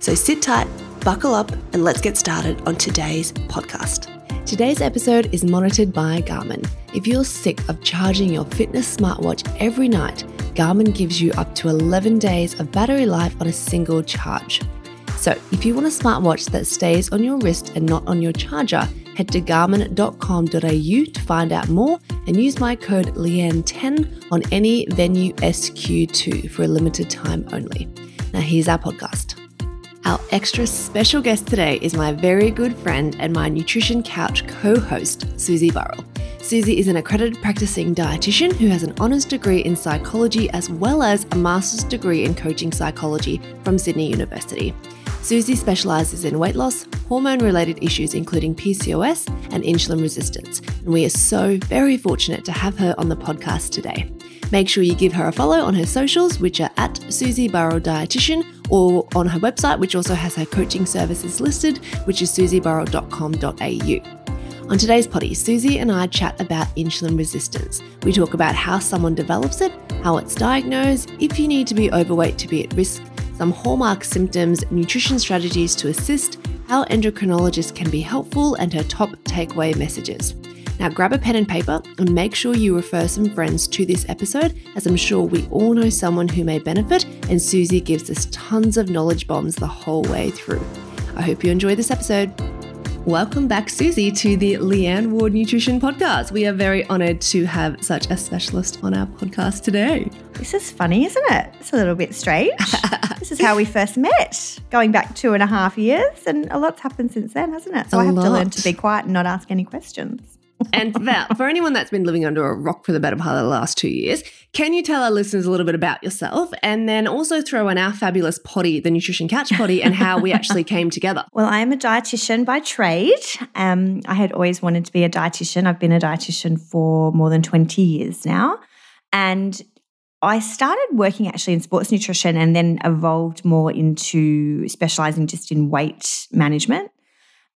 So sit tight, buckle up, and let's get started on today's podcast. Today's episode is monitored by Garmin. If you're sick of charging your fitness smartwatch every night, Garmin gives you up to 11 days of battery life on a single charge. So, if you want a smartwatch that stays on your wrist and not on your charger, head to garmin.com.au to find out more and use my code LEANNE10 on any Venue SQ2 for a limited time only. Now, here's our podcast. Our extra special guest today is my very good friend and my Nutrition Couch co host, Susie Burrell. Susie is an accredited practicing dietitian who has an honours degree in psychology as well as a master's degree in coaching psychology from Sydney University. Susie specialises in weight loss, hormone related issues including PCOS and insulin resistance, and we are so very fortunate to have her on the podcast today. Make sure you give her a follow on her socials, which are at Susie Burrell Dietitian, or on her website, which also has her coaching services listed, which is susieburrell.com.au. On today's potty, Susie and I chat about insulin resistance. We talk about how someone develops it, how it's diagnosed, if you need to be overweight to be at risk, some hallmark symptoms, nutrition strategies to assist, how endocrinologists can be helpful, and her top takeaway messages. Now, grab a pen and paper and make sure you refer some friends to this episode, as I'm sure we all know someone who may benefit, and Susie gives us tons of knowledge bombs the whole way through. I hope you enjoy this episode. Welcome back, Susie, to the Leanne Ward Nutrition Podcast. We are very honoured to have such a specialist on our podcast today. This is funny, isn't it? It's a little bit strange. this is how we first met, going back two and a half years, and a lot's happened since then, hasn't it? So a I have lot. to learn to be quiet and not ask any questions and Val, for anyone that's been living under a rock for the better part of the last two years, can you tell our listeners a little bit about yourself and then also throw in our fabulous potty, the Nutrition Couch potty, and how we actually came together? Well, I am a dietitian by trade. Um, I had always wanted to be a dietitian. I've been a dietitian for more than 20 years now. And I started working actually in sports nutrition and then evolved more into specializing just in weight management.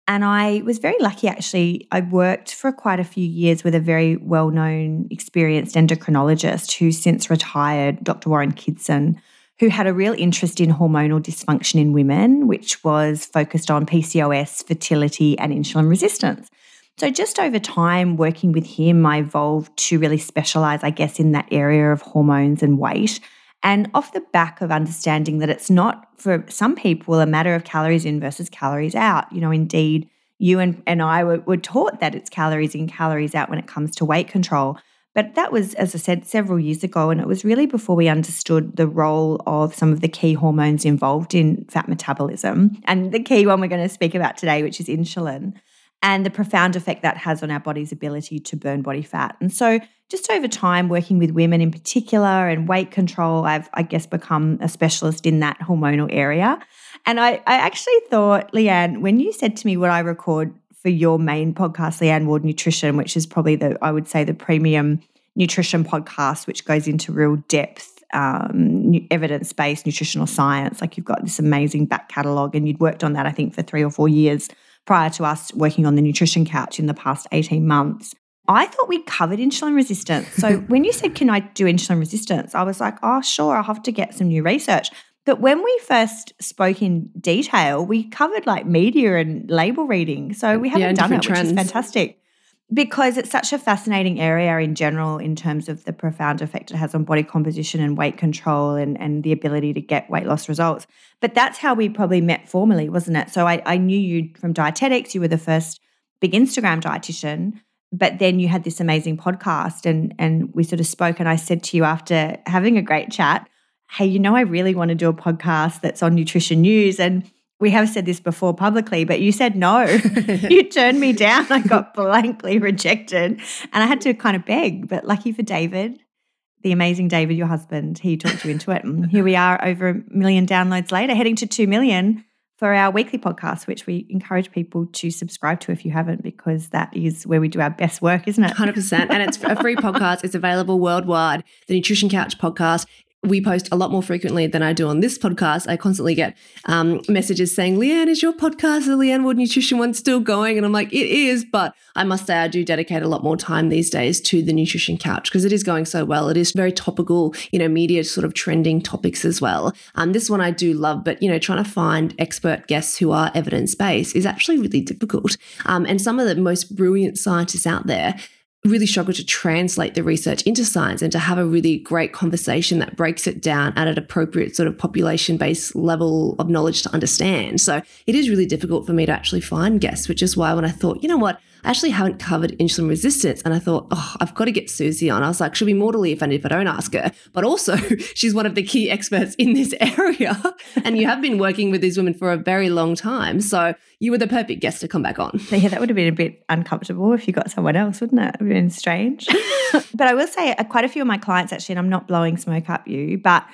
And I was very lucky actually. I worked for quite a few years with a very well known, experienced endocrinologist who's since retired, Dr. Warren Kidson, who had a real interest in hormonal dysfunction in women, which was focused on PCOS, fertility, and insulin resistance. So, just over time working with him, I evolved to really specialize, I guess, in that area of hormones and weight. And off the back of understanding that it's not for some people a matter of calories in versus calories out. You know, indeed, you and, and I were, were taught that it's calories in, calories out when it comes to weight control. But that was, as I said, several years ago. And it was really before we understood the role of some of the key hormones involved in fat metabolism. And the key one we're going to speak about today, which is insulin and the profound effect that has on our body's ability to burn body fat. And so, just over time, working with women in particular and weight control, I've, I guess, become a specialist in that hormonal area. And I, I actually thought, Leanne, when you said to me what I record for your main podcast, Leanne Ward Nutrition, which is probably the, I would say, the premium nutrition podcast, which goes into real depth um, evidence based nutritional science. Like you've got this amazing back catalogue, and you'd worked on that, I think, for three or four years prior to us working on the nutrition couch in the past 18 months. I thought we covered insulin resistance. So when you said, Can I do insulin resistance? I was like, Oh, sure, I'll have to get some new research. But when we first spoke in detail, we covered like media and label reading. So we haven't yeah, done it, trends. which is fantastic because it's such a fascinating area in general in terms of the profound effect it has on body composition and weight control and, and the ability to get weight loss results. But that's how we probably met formally, wasn't it? So I, I knew you from dietetics. You were the first big Instagram dietitian, but then you had this amazing podcast and and we sort of spoke and I said to you after having a great chat, hey, you know, I really want to do a podcast that's on nutrition news. And we have said this before publicly, but you said no. you turned me down. I got blankly rejected. And I had to kind of beg. But lucky for David, the amazing David, your husband, he talked you into it. And here we are over a million downloads later, heading to 2 million. for our weekly podcast, which we encourage people to subscribe to if you haven't, because that is where we do our best work, isn't it? 100%. And it's a free podcast. It's available worldwide. The Nutrition Couch podcast we post a lot more frequently than I do on this podcast. I constantly get um, messages saying, Leanne, is your podcast, the Leanne Ward Nutrition one, still going? And I'm like, it is. But I must say, I do dedicate a lot more time these days to the Nutrition Couch because it is going so well. It is very topical, you know, media sort of trending topics as well. Um, this one I do love, but, you know, trying to find expert guests who are evidence based is actually really difficult. Um, and some of the most brilliant scientists out there really struggle to translate the research into science and to have a really great conversation that breaks it down at an appropriate sort of population based level of knowledge to understand. So it is really difficult for me to actually find guests, which is why when I thought, you know what, I actually haven't covered insulin resistance. And I thought, oh, I've got to get Susie on. I was like, she'll be mortally offended if I don't ask her. But also, she's one of the key experts in this area. and you have been working with these women for a very long time. So you were the perfect guest to come back on. Yeah, that would have been a bit uncomfortable if you got someone else, wouldn't it? It would have been strange. but I will say, uh, quite a few of my clients actually, and I'm not blowing smoke up you, but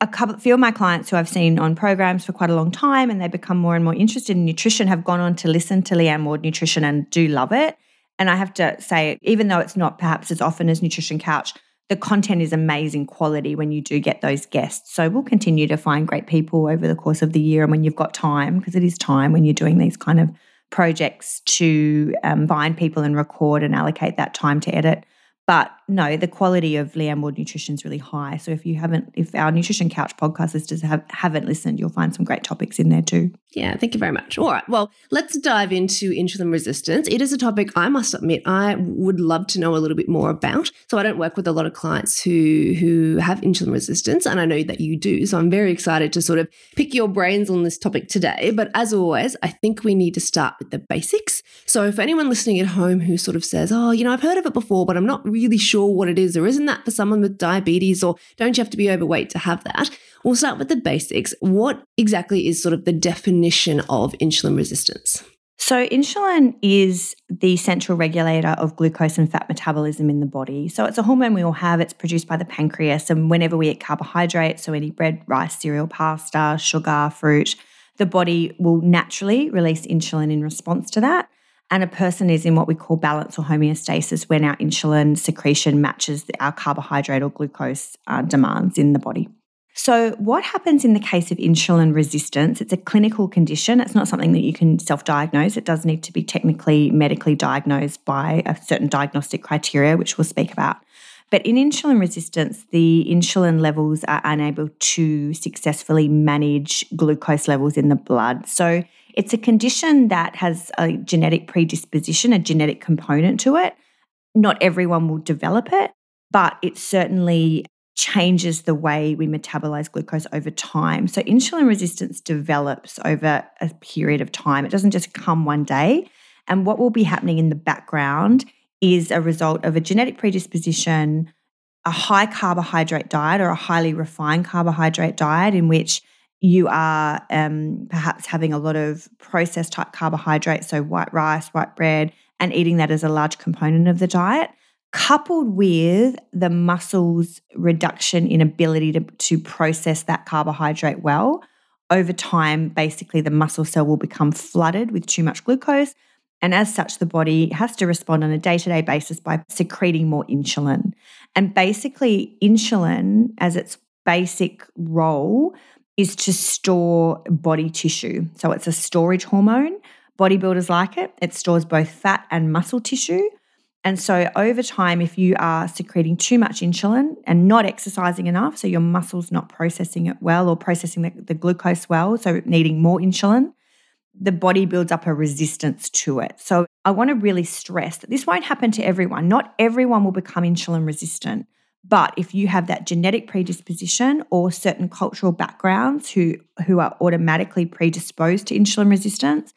a couple few of my clients who I've seen on programs for quite a long time and they become more and more interested in nutrition have gone on to listen to Leanne Ward Nutrition and do love it. And I have to say, even though it's not perhaps as often as Nutrition Couch, the content is amazing quality when you do get those guests. So we'll continue to find great people over the course of the year and when you've got time, because it is time when you're doing these kind of projects to um, find people and record and allocate that time to edit. But no, the quality of Leanne Ward Nutrition is really high. So if you haven't, if our Nutrition Couch podcast listeners have, haven't listened, you'll find some great topics in there too. Yeah, thank you very much. All right, well, let's dive into insulin resistance. It is a topic I must admit I would love to know a little bit more about. So I don't work with a lot of clients who who have insulin resistance, and I know that you do. So I'm very excited to sort of pick your brains on this topic today. But as always, I think we need to start with the basics. So for anyone listening at home who sort of says, "Oh, you know, I've heard of it before, but I'm not really sure what it is," or "Isn't that for someone with diabetes?" or "Don't you have to be overweight to have that?" We'll start with the basics. What exactly is sort of the definition of insulin resistance? So, insulin is the central regulator of glucose and fat metabolism in the body. So, it's a hormone we all have. It's produced by the pancreas. And whenever we eat carbohydrates, so any bread, rice, cereal, pasta, sugar, fruit, the body will naturally release insulin in response to that. And a person is in what we call balance or homeostasis when our insulin secretion matches our carbohydrate or glucose uh, demands in the body. So, what happens in the case of insulin resistance? It's a clinical condition. It's not something that you can self diagnose. It does need to be technically, medically diagnosed by a certain diagnostic criteria, which we'll speak about. But in insulin resistance, the insulin levels are unable to successfully manage glucose levels in the blood. So, it's a condition that has a genetic predisposition, a genetic component to it. Not everyone will develop it, but it certainly changes the way we metabolize glucose over time. So, insulin resistance develops over a period of time. It doesn't just come one day. And what will be happening in the background is a result of a genetic predisposition, a high carbohydrate diet or a highly refined carbohydrate diet in which you are um, perhaps having a lot of processed type carbohydrates, so white rice, white bread, and eating that as a large component of the diet coupled with the muscle's reduction in ability to, to process that carbohydrate well, over time, basically the muscle cell will become flooded with too much glucose. And as such, the body has to respond on a day to day basis by secreting more insulin. And basically, insulin, as its basic role, is to store body tissue. So it's a storage hormone. Bodybuilders like it. It stores both fat and muscle tissue. And so over time, if you are secreting too much insulin and not exercising enough, so your muscles not processing it well or processing the, the, glucose well, so needing more insulin, the body builds up a resistance to it. So I want to really stress that this won't happen to everyone. Not everyone will become insulin resistant. But if you have that genetic predisposition or certain cultural backgrounds who, who are automatically predisposed to insulin resistance,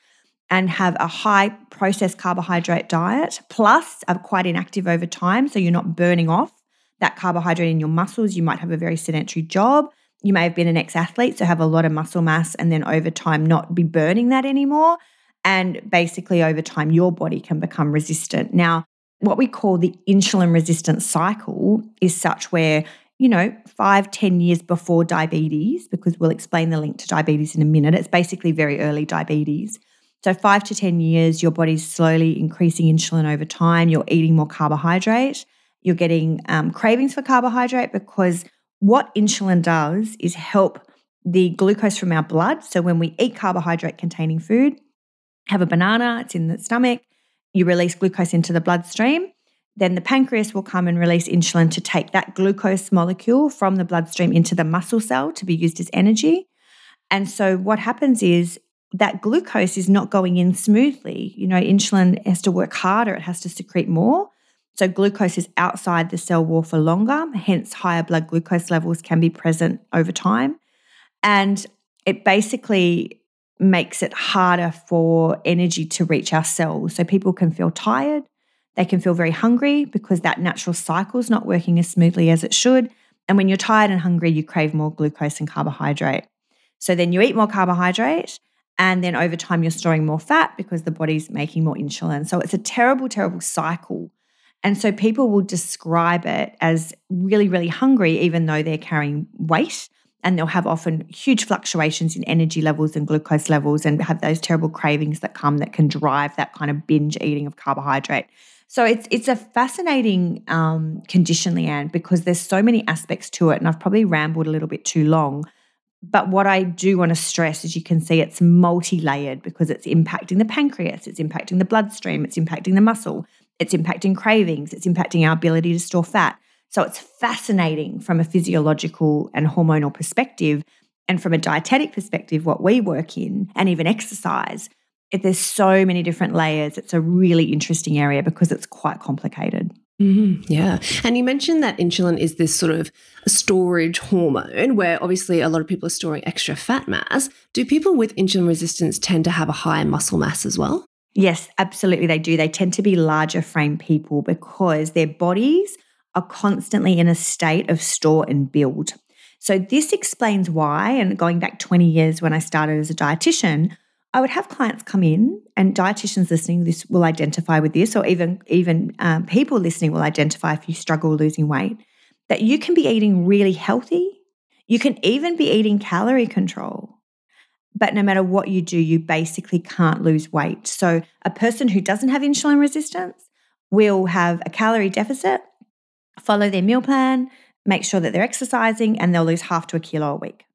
and have a high processed carbohydrate diet, plus are quite inactive over time. So you're not burning off that carbohydrate in your muscles. You might have a very sedentary job. You may have been an ex athlete, so have a lot of muscle mass, and then over time not be burning that anymore. And basically, over time, your body can become resistant. Now, what we call the insulin resistant cycle is such where you know, five, ten years before diabetes, because we'll explain the link to diabetes in a minute. It's basically very early diabetes. So, five to 10 years, your body's slowly increasing insulin over time. You're eating more carbohydrate. You're getting um, cravings for carbohydrate because what insulin does is help the glucose from our blood. So, when we eat carbohydrate containing food, have a banana, it's in the stomach, you release glucose into the bloodstream. Then the pancreas will come and release insulin to take that glucose molecule from the bloodstream into the muscle cell to be used as energy. And so what happens is that glucose is not going in smoothly. You know, insulin has to work harder, it has to secrete more. So glucose is outside the cell wall for longer, hence higher blood glucose levels can be present over time. And it basically makes it harder for energy to reach our cells. So people can feel tired, they can feel very hungry because that natural cycle is not working as smoothly as it should. And when you're tired and hungry, you crave more glucose and carbohydrate. So then you eat more carbohydrate, and then over time, you're storing more fat because the body's making more insulin. So it's a terrible, terrible cycle. And so people will describe it as really, really hungry, even though they're carrying weight and they'll have often huge fluctuations in energy levels and glucose levels and have those terrible cravings that come that can drive that kind of binge eating of carbohydrate. So it's it's a fascinating um, condition, Leanne, because there's so many aspects to it, and I've probably rambled a little bit too long. But what I do want to stress, as you can see, it's multi layered because it's impacting the pancreas, it's impacting the bloodstream, it's impacting the muscle, it's impacting cravings, it's impacting our ability to store fat. So it's fascinating from a physiological and hormonal perspective. And from a dietetic perspective, what we work in and even exercise, there's so many different layers. It's a really interesting area because it's quite complicated. Mm-hmm. Yeah. And you mentioned that insulin is this sort of storage hormone where obviously a lot of people are storing extra fat mass. Do people with insulin resistance tend to have a higher muscle mass as well? Yes, absolutely. They do. They tend to be larger frame people because their bodies are constantly in a state of store and build. So, this explains why, and going back 20 years when I started as a dietitian, I would have clients come in, and dietitians listening this will identify with this, or even even um, people listening will identify if you struggle losing weight. That you can be eating really healthy, you can even be eating calorie control, but no matter what you do, you basically can't lose weight. So a person who doesn't have insulin resistance will have a calorie deficit follow their meal plan, make sure that they're exercising, and they'll lose half to a kilo a week.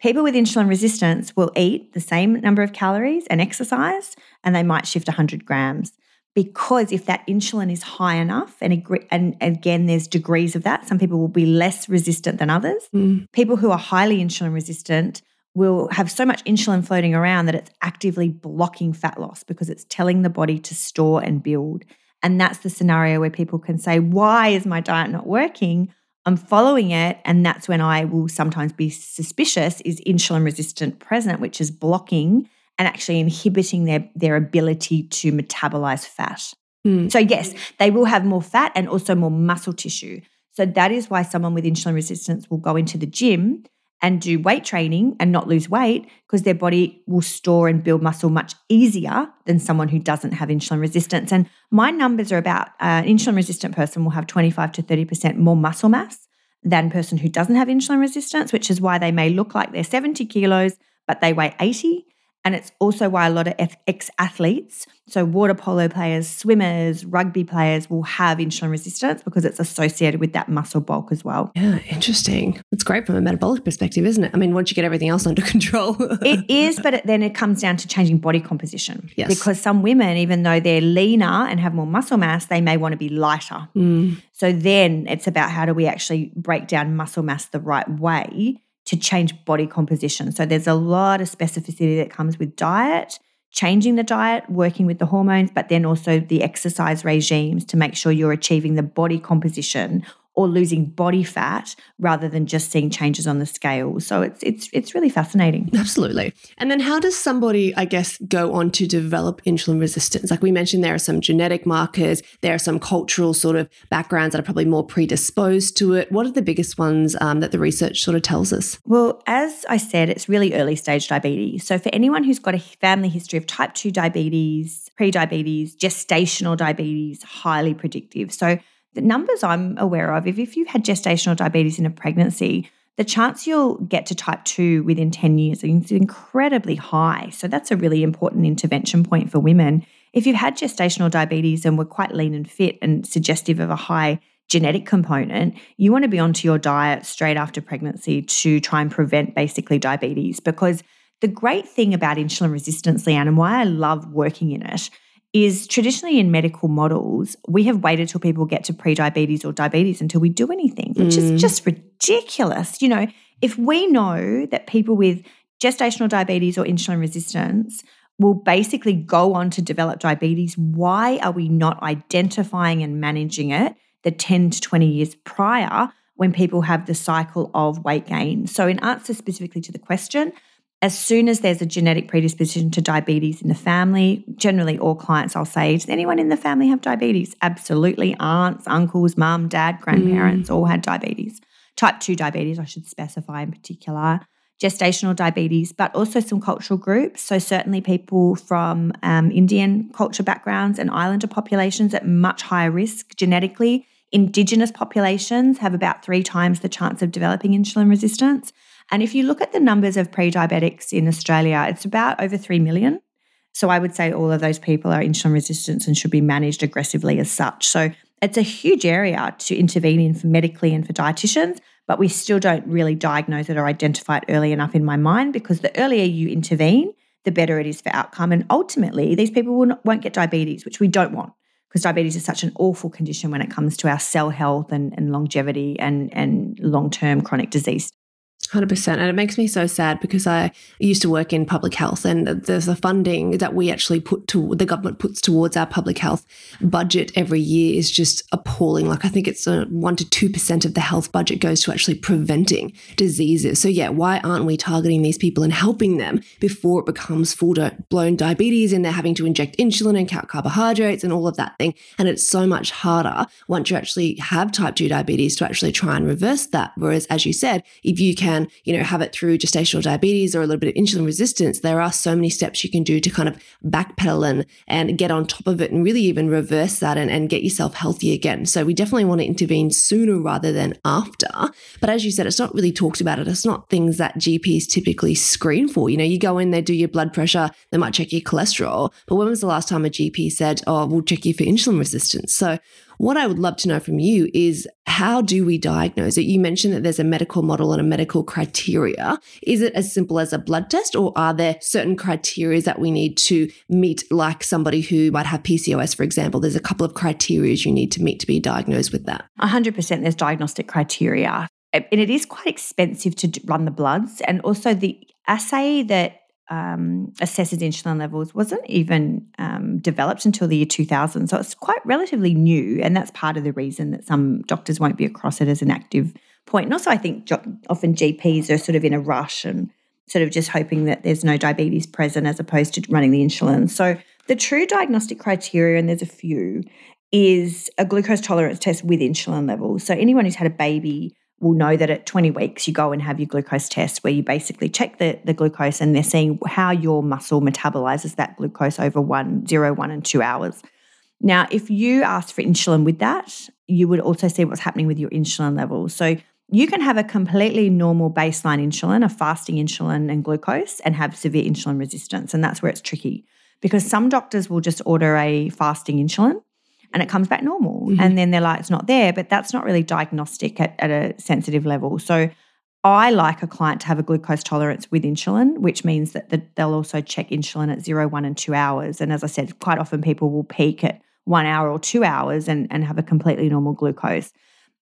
People with insulin resistance will eat the same number of calories and exercise, and they might shift 100 grams. Because if that insulin is high enough, and, and again, there's degrees of that, some people will be less resistant than others. Mm. People who are highly insulin resistant will have so much insulin floating around that it's actively blocking fat loss because it's telling the body to store and build. And that's the scenario where people can say, Why is my diet not working? I'm following it. And that's when I will sometimes be suspicious is insulin resistant present, which is blocking and actually inhibiting their, their ability to metabolize fat. Mm. So, yes, they will have more fat and also more muscle tissue. So, that is why someone with insulin resistance will go into the gym and do weight training and not lose weight because their body will store and build muscle much easier than someone who doesn't have insulin resistance. And my numbers are about uh, an insulin resistant person will have 25 to 30% more muscle mass than person who doesn't have insulin resistance, which is why they may look like they're 70 kilos, but they weigh 80 and it's also why a lot of ex athletes, so water polo players, swimmers, rugby players, will have insulin resistance because it's associated with that muscle bulk as well. Yeah, interesting. It's great from a metabolic perspective, isn't it? I mean, once you get everything else under control. it is, but it, then it comes down to changing body composition. Yes. Because some women, even though they're leaner and have more muscle mass, they may want to be lighter. Mm. So then it's about how do we actually break down muscle mass the right way to change body composition. So there's a lot of specificity that comes with diet, changing the diet, working with the hormones, but then also the exercise regimes to make sure you're achieving the body composition or losing body fat rather than just seeing changes on the scale. So it's it's it's really fascinating. Absolutely. And then how does somebody, I guess, go on to develop insulin resistance? Like we mentioned, there are some genetic markers, there are some cultural sort of backgrounds that are probably more predisposed to it. What are the biggest ones um, that the research sort of tells us? Well, as I said, it's really early stage diabetes. So for anyone who's got a family history of type 2 diabetes, pre-diabetes, gestational diabetes, highly predictive. So the numbers I'm aware of, if, if you've had gestational diabetes in a pregnancy, the chance you'll get to type 2 within 10 years is incredibly high. So that's a really important intervention point for women. If you've had gestational diabetes and were quite lean and fit and suggestive of a high genetic component, you want to be onto your diet straight after pregnancy to try and prevent basically diabetes. Because the great thing about insulin resistance, Leanne, and why I love working in it is traditionally in medical models, we have waited till people get to pre-diabetes or diabetes until we do anything, which mm. is just ridiculous. You know, if we know that people with gestational diabetes or insulin resistance will basically go on to develop diabetes, why are we not identifying and managing it the 10 to 20 years prior when people have the cycle of weight gain? So, in answer specifically to the question, as soon as there's a genetic predisposition to diabetes in the family, generally all clients I'll say, does anyone in the family have diabetes? Absolutely. Aunts, uncles, mum, dad, grandparents mm. all had diabetes. Type 2 diabetes, I should specify in particular. Gestational diabetes, but also some cultural groups. So, certainly people from um, Indian culture backgrounds and islander populations at much higher risk genetically. Indigenous populations have about three times the chance of developing insulin resistance. And if you look at the numbers of pre diabetics in Australia, it's about over 3 million. So I would say all of those people are insulin resistant and should be managed aggressively as such. So it's a huge area to intervene in for medically and for dietitians, but we still don't really diagnose it or identify it early enough in my mind because the earlier you intervene, the better it is for outcome. And ultimately, these people will not, won't get diabetes, which we don't want because diabetes is such an awful condition when it comes to our cell health and, and longevity and, and long term chronic disease. 100%. And it makes me so sad because I used to work in public health and there's a funding that we actually put to the government puts towards our public health budget every year is just appalling. Like I think it's a 1 to 2% of the health budget goes to actually preventing diseases. So yeah, why aren't we targeting these people and helping them before it becomes full blown diabetes and they're having to inject insulin and count carbohydrates and all of that thing. And it's so much harder once you actually have type 2 diabetes to actually try and reverse that. Whereas as you said, if you can can, you know, have it through gestational diabetes or a little bit of insulin resistance, there are so many steps you can do to kind of backpedal and, and get on top of it and really even reverse that and, and get yourself healthy again. So we definitely want to intervene sooner rather than after. But as you said, it's not really talked about it. It's not things that GPs typically screen for. You know, you go in, they do your blood pressure, they might check your cholesterol. But when was the last time a GP said, oh, we'll check you for insulin resistance? So what I would love to know from you is how do we diagnose it? You mentioned that there's a medical model and a medical criteria. Is it as simple as a blood test, or are there certain criteria that we need to meet, like somebody who might have PCOS, for example? There's a couple of criteria you need to meet to be diagnosed with that. 100% there's diagnostic criteria. And it is quite expensive to run the bloods. And also, the assay that um, assesses insulin levels wasn't even um, developed until the year 2000. So it's quite relatively new. And that's part of the reason that some doctors won't be across it as an active point. And also, I think often GPs are sort of in a rush and sort of just hoping that there's no diabetes present as opposed to running the insulin. So the true diagnostic criteria, and there's a few, is a glucose tolerance test with insulin levels. So anyone who's had a baby will know that at 20 weeks you go and have your glucose test where you basically check the, the glucose and they're seeing how your muscle metabolizes that glucose over one, zero, one, and two hours. Now, if you ask for insulin with that, you would also see what's happening with your insulin levels. So you can have a completely normal baseline insulin, a fasting insulin and glucose, and have severe insulin resistance. And that's where it's tricky because some doctors will just order a fasting insulin and it comes back normal. Mm-hmm. And then they're like, it's not there, but that's not really diagnostic at, at a sensitive level. So I like a client to have a glucose tolerance with insulin, which means that the, they'll also check insulin at zero, one, and two hours. And as I said, quite often people will peak at one hour or two hours and, and have a completely normal glucose.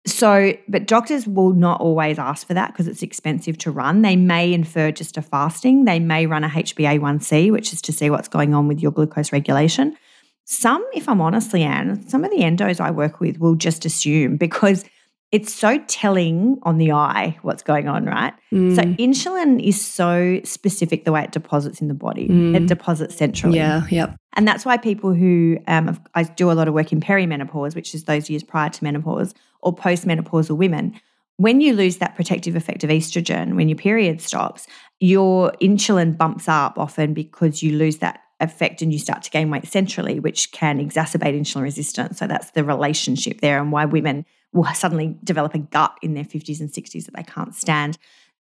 So, but doctors will not always ask for that because it's expensive to run. They may infer just a fasting. They may run a HbA1c, which is to see what's going on with your glucose regulation. Some, if I'm honest, Leanne, some of the endos I work with will just assume because it's so telling on the eye what's going on, right? Mm. So insulin is so specific the way it deposits in the body. Mm. It deposits centrally. Yeah, yep. And that's why people who um, I do a lot of work in perimenopause, which is those years prior to menopause, or postmenopausal women. When you lose that protective effect of estrogen, when your period stops, your insulin bumps up often because you lose that affect and you start to gain weight centrally, which can exacerbate insulin resistance. So that's the relationship there and why women will suddenly develop a gut in their 50s and 60s that they can't stand.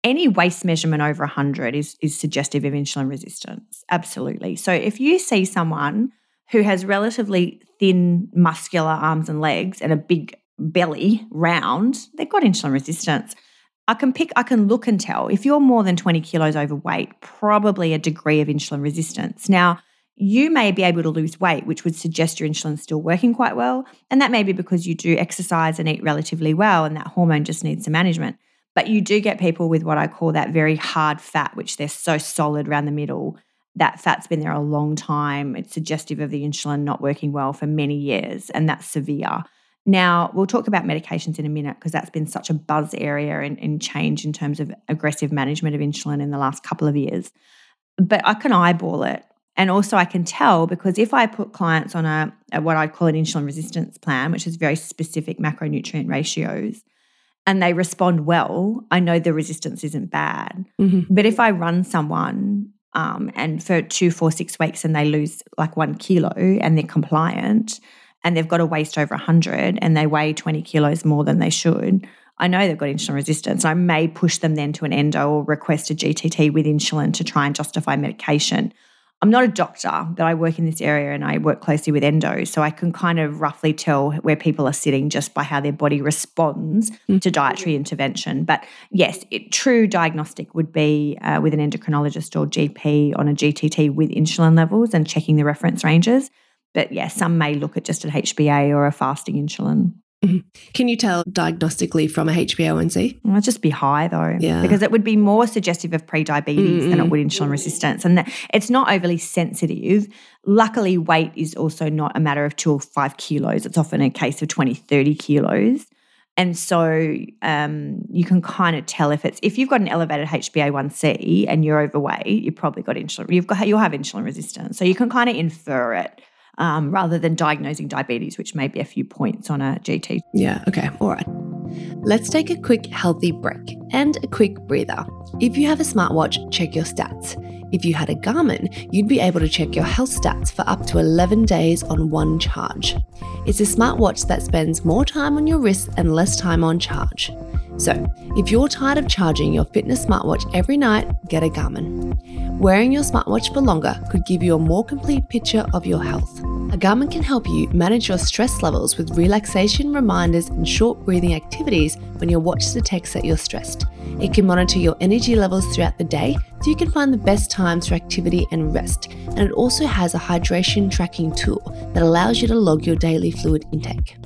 Any waist measurement over 100 is, is suggestive of insulin resistance. Absolutely. So if you see someone who has relatively thin, muscular arms and legs and a big belly, round, they've got insulin resistance. I can pick, I can look and tell if you're more than 20 kilos overweight, probably a degree of insulin resistance. Now, you may be able to lose weight, which would suggest your insulin's still working quite well. And that may be because you do exercise and eat relatively well, and that hormone just needs some management. But you do get people with what I call that very hard fat, which they're so solid around the middle. That fat's been there a long time. It's suggestive of the insulin not working well for many years, and that's severe. Now, we'll talk about medications in a minute because that's been such a buzz area and, and, change in terms of aggressive management of insulin in the last couple of years. But I can eyeball it. And also, I can tell because if I put clients on a, a what I call an insulin resistance plan, which is very specific macronutrient ratios, and they respond well, I know the resistance isn't bad. Mm-hmm. But if I run someone um, and for two, four, six weeks and they lose like one kilo and they're compliant, and they've got a waist over 100 and they weigh 20 kilos more than they should, I know they've got insulin resistance. I may push them then to an endo or request a GTT with insulin to try and justify medication. I'm not a doctor, but I work in this area and I work closely with endo. So I can kind of roughly tell where people are sitting just by how their body responds mm-hmm. to dietary intervention. But yes, it, true diagnostic would be uh, with an endocrinologist or GP on a GTT with insulin levels and checking the reference ranges. But yeah, some may look at just an HbA or a fasting insulin. Mm-hmm. Can you tell diagnostically from a HbA1c? Well, it'd just be high though, yeah. because it would be more suggestive of pre-diabetes mm-hmm. than it would insulin resistance, and it's not overly sensitive. Luckily, weight is also not a matter of two or five kilos. It's often a case of 20, 30 kilos. And so um, you can kind of tell if it's if you've got an elevated HbA1c and you're overweight, you've probably got insulin. You've got you'll have insulin resistance. So you can kind of infer it um, rather than diagnosing diabetes, which may be a few points on a GT. Yeah, okay, all right. Let's take a quick healthy break and a quick breather. If you have a smartwatch, check your stats. If you had a Garmin, you'd be able to check your health stats for up to 11 days on one charge. It's a smartwatch that spends more time on your wrist and less time on charge. So, if you're tired of charging your fitness smartwatch every night, get a Garmin. Wearing your smartwatch for longer could give you a more complete picture of your health. A Garmin can help you manage your stress levels with relaxation reminders and short breathing activities when your watch detects that you're stressed. It can monitor your energy levels throughout the day so you can find the best times for activity and rest. And it also has a hydration tracking tool that allows you to log your daily fluid intake.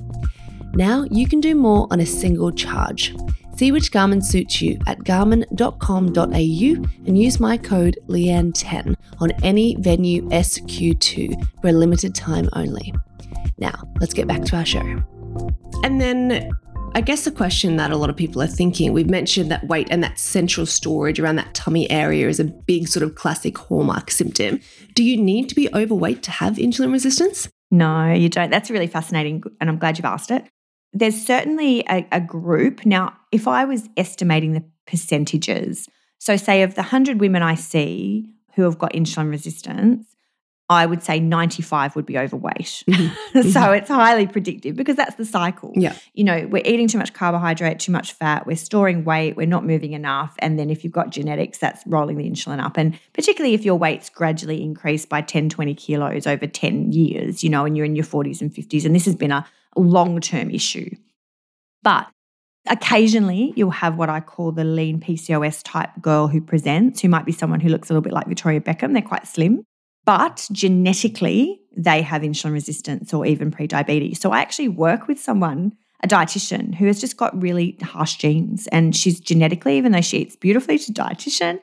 Now you can do more on a single charge. See which Garmin suits you at garmin.com.au and use my code Leanne10 on any venue SQ2 for a limited time only. Now, let's get back to our show. And then I guess the question that a lot of people are thinking, we've mentioned that weight and that central storage around that tummy area is a big sort of classic hallmark symptom. Do you need to be overweight to have insulin resistance? No, you don't. That's really fascinating. And I'm glad you've asked it. There's certainly a, a group. Now, if I was estimating the percentages, so say of the 100 women I see who have got insulin resistance, I would say 95 would be overweight. Mm-hmm. so mm-hmm. it's highly predictive because that's the cycle. Yeah. You know, we're eating too much carbohydrate, too much fat, we're storing weight, we're not moving enough. And then if you've got genetics, that's rolling the insulin up. And particularly if your weight's gradually increased by 10, 20 kilos over 10 years, you know, and you're in your 40s and 50s, and this has been a long term issue. But occasionally you'll have what I call the lean PCOS type girl who presents, who might be someone who looks a little bit like Victoria Beckham. They're quite slim, but genetically they have insulin resistance or even prediabetes. So I actually work with someone, a dietitian, who has just got really harsh genes and she's genetically, even though she eats beautifully, to dietitian.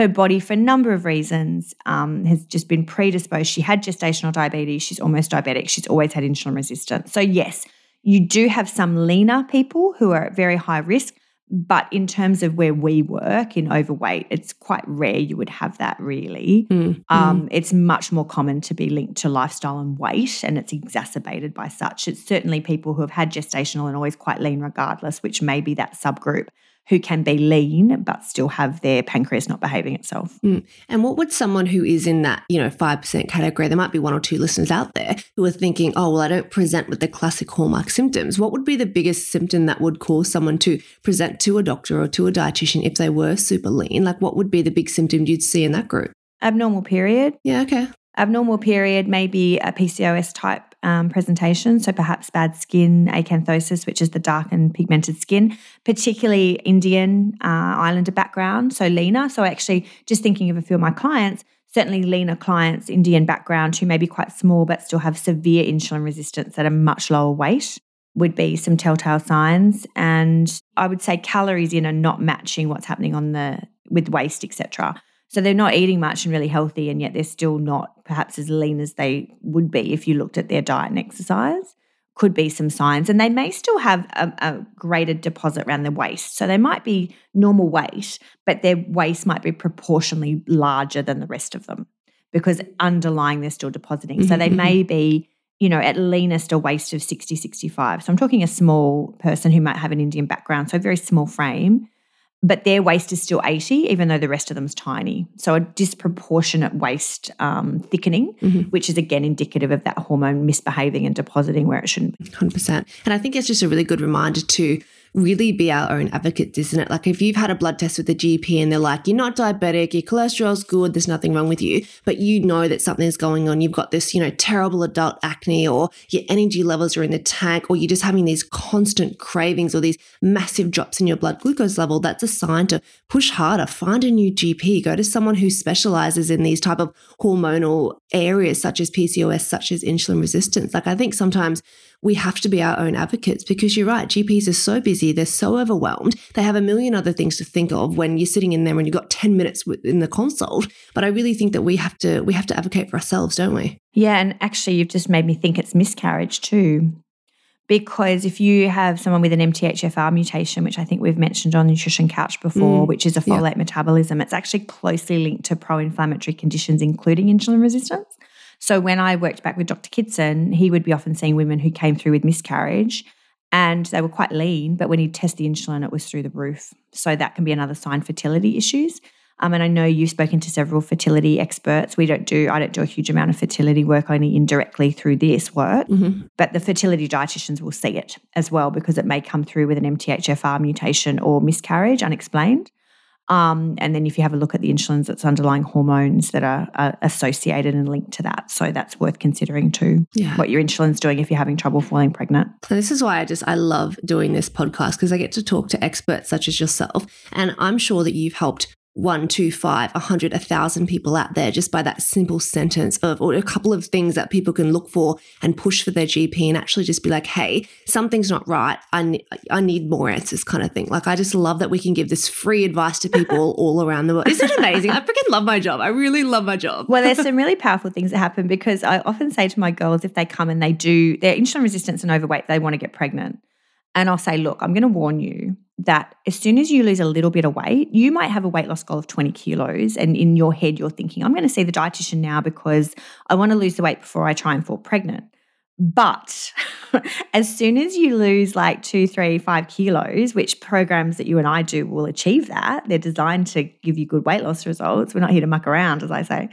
Her body, for a number of reasons, um, has just been predisposed. She had gestational diabetes. She's almost diabetic. She's always had insulin resistance. So, yes, you do have some leaner people who are at very high risk, but in terms of where we work in overweight, it's quite rare you would have that really. Mm, um, mm. It's much more common to be linked to lifestyle and weight, and it's exacerbated by such. It's certainly people who have had gestational and always quite lean regardless, which may be that subgroup who can be lean but still have their pancreas not behaving itself. Mm. And what would someone who is in that, you know, 5% category, there might be one or two listeners out there who are thinking, oh, well, I don't present with the classic hallmark symptoms. What would be the biggest symptom that would cause someone to present to a doctor or to a dietitian if they were super lean? Like, what would be the big symptom you'd see in that group? Abnormal period. Yeah, okay. Abnormal period may be a PCOS type um, presentation, so perhaps bad skin, acanthosis, which is the dark and pigmented skin, particularly Indian uh, Islander background, so leaner. So actually, just thinking of a few of my clients, certainly leaner clients, Indian background, who may be quite small but still have severe insulin resistance at a much lower weight would be some telltale signs. And i would say calories in are not matching what's happening on the with waist etc so they're not eating much and really healthy, and yet they're still not perhaps as lean as they would be if you looked at their diet and exercise. Could be some signs, and they may still have a, a greater deposit around their waist. So they might be normal weight, but their waist might be proportionally larger than the rest of them because underlying they're still depositing. So they mm-hmm, may be you know, at leanest a waist of 60, 65. So I'm talking a small person who might have an Indian background, so very small frame, but their waist is still 80, even though the rest of them's tiny. So a disproportionate waist um, thickening, mm-hmm. which is again indicative of that hormone misbehaving and depositing where it shouldn't be. 100%. And I think it's just a really good reminder to really be our own advocates, isn't it? Like if you've had a blood test with the GP and they're like, you're not diabetic, your cholesterol's good, there's nothing wrong with you, but you know that something's going on. You've got this, you know, terrible adult acne or your energy levels are in the tank or you're just having these constant cravings or these massive drops in your blood glucose level. That's a sign to push harder, find a new GP, go to someone who specializes in these type of hormonal areas such as PCOS, such as insulin resistance. Like I think sometimes we have to be our own advocates because you're right. GPs are so busy, they're so overwhelmed. They have a million other things to think of when you're sitting in there and you've got 10 minutes in the consult. But I really think that we have to we have to advocate for ourselves, don't we? Yeah, and actually you've just made me think it's miscarriage too. Because if you have someone with an MTHFR mutation, which I think we've mentioned on Nutrition Couch before, mm, which is a folate yeah. metabolism, it's actually closely linked to pro inflammatory conditions, including insulin resistance. So when I worked back with Dr. Kidson, he would be often seeing women who came through with miscarriage and they were quite lean, but when he'd test the insulin, it was through the roof. So that can be another sign fertility issues. Um, and I know you've spoken to several fertility experts. We don't do, I don't do a huge amount of fertility work, only indirectly through this work. Mm-hmm. But the fertility dietitians will see it as well because it may come through with an MTHFR mutation or miscarriage unexplained. Um, and then if you have a look at the insulins, it's underlying hormones that are, are, associated and linked to that. So that's worth considering too. Yeah. What your insulin's doing if you're having trouble falling pregnant. So this is why I just I love doing this podcast because I get to talk to experts such as yourself, and I'm sure that you've helped one, two, five, a hundred, a thousand people out there just by that simple sentence of, or a couple of things that people can look for and push for their GP and actually just be like, hey, something's not right. I, ne- I need more answers kind of thing. Like, I just love that we can give this free advice to people all around the world. Isn't it amazing? I freaking love my job. I really love my job. Well, there's some really powerful things that happen because I often say to my girls, if they come and they do, they're insulin resistance and overweight, they want to get pregnant. And I'll say, look, I'm going to warn you that as soon as you lose a little bit of weight, you might have a weight loss goal of 20 kilos. And in your head, you're thinking, I'm going to see the dietitian now because I want to lose the weight before I try and fall pregnant. But as soon as you lose like two, three, five kilos, which programs that you and I do will achieve that, they're designed to give you good weight loss results. We're not here to muck around, as I say.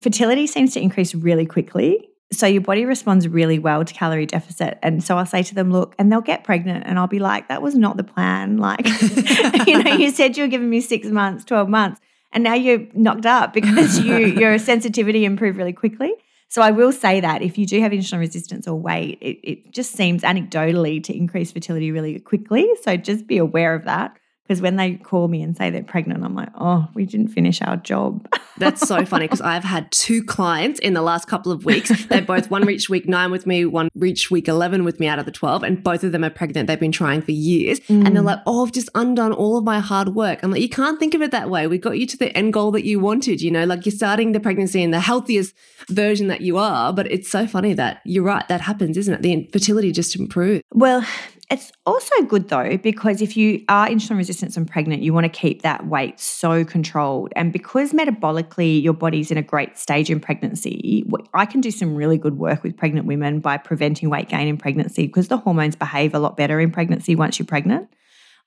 Fertility seems to increase really quickly so your body responds really well to calorie deficit. And so I'll say to them, look, and they'll get pregnant. And I'll be like, that was not the plan. Like, you know, you said you were giving me six months, 12 months, and now you're knocked up because you your sensitivity improved really quickly. So I will say that if you do have insulin resistance or weight, it, it just seems anecdotally to increase fertility really quickly. So just be aware of that. Because when they call me and say they're pregnant, I'm like, oh, we didn't finish our job. That's so funny because I've had two clients in the last couple of weeks. They both one reached week nine with me, one reached week 11 with me out of the 12, and both of them are pregnant. They've been trying for years. Mm. And they're mm. like, oh, I've just undone all of my hard work. I'm like, you can't think of it that way. We got you to the end goal that you wanted. You know, like you're starting the pregnancy in the healthiest version that you are. But it's so funny that you're right. That happens, isn't it? The infertility just improves. Well, it's also good though, because if you are insulin resistant and pregnant, you want to keep that weight so controlled. And because metabolically your body's in a great stage in pregnancy, I can do some really good work with pregnant women by preventing weight gain in pregnancy because the hormones behave a lot better in pregnancy once you're pregnant.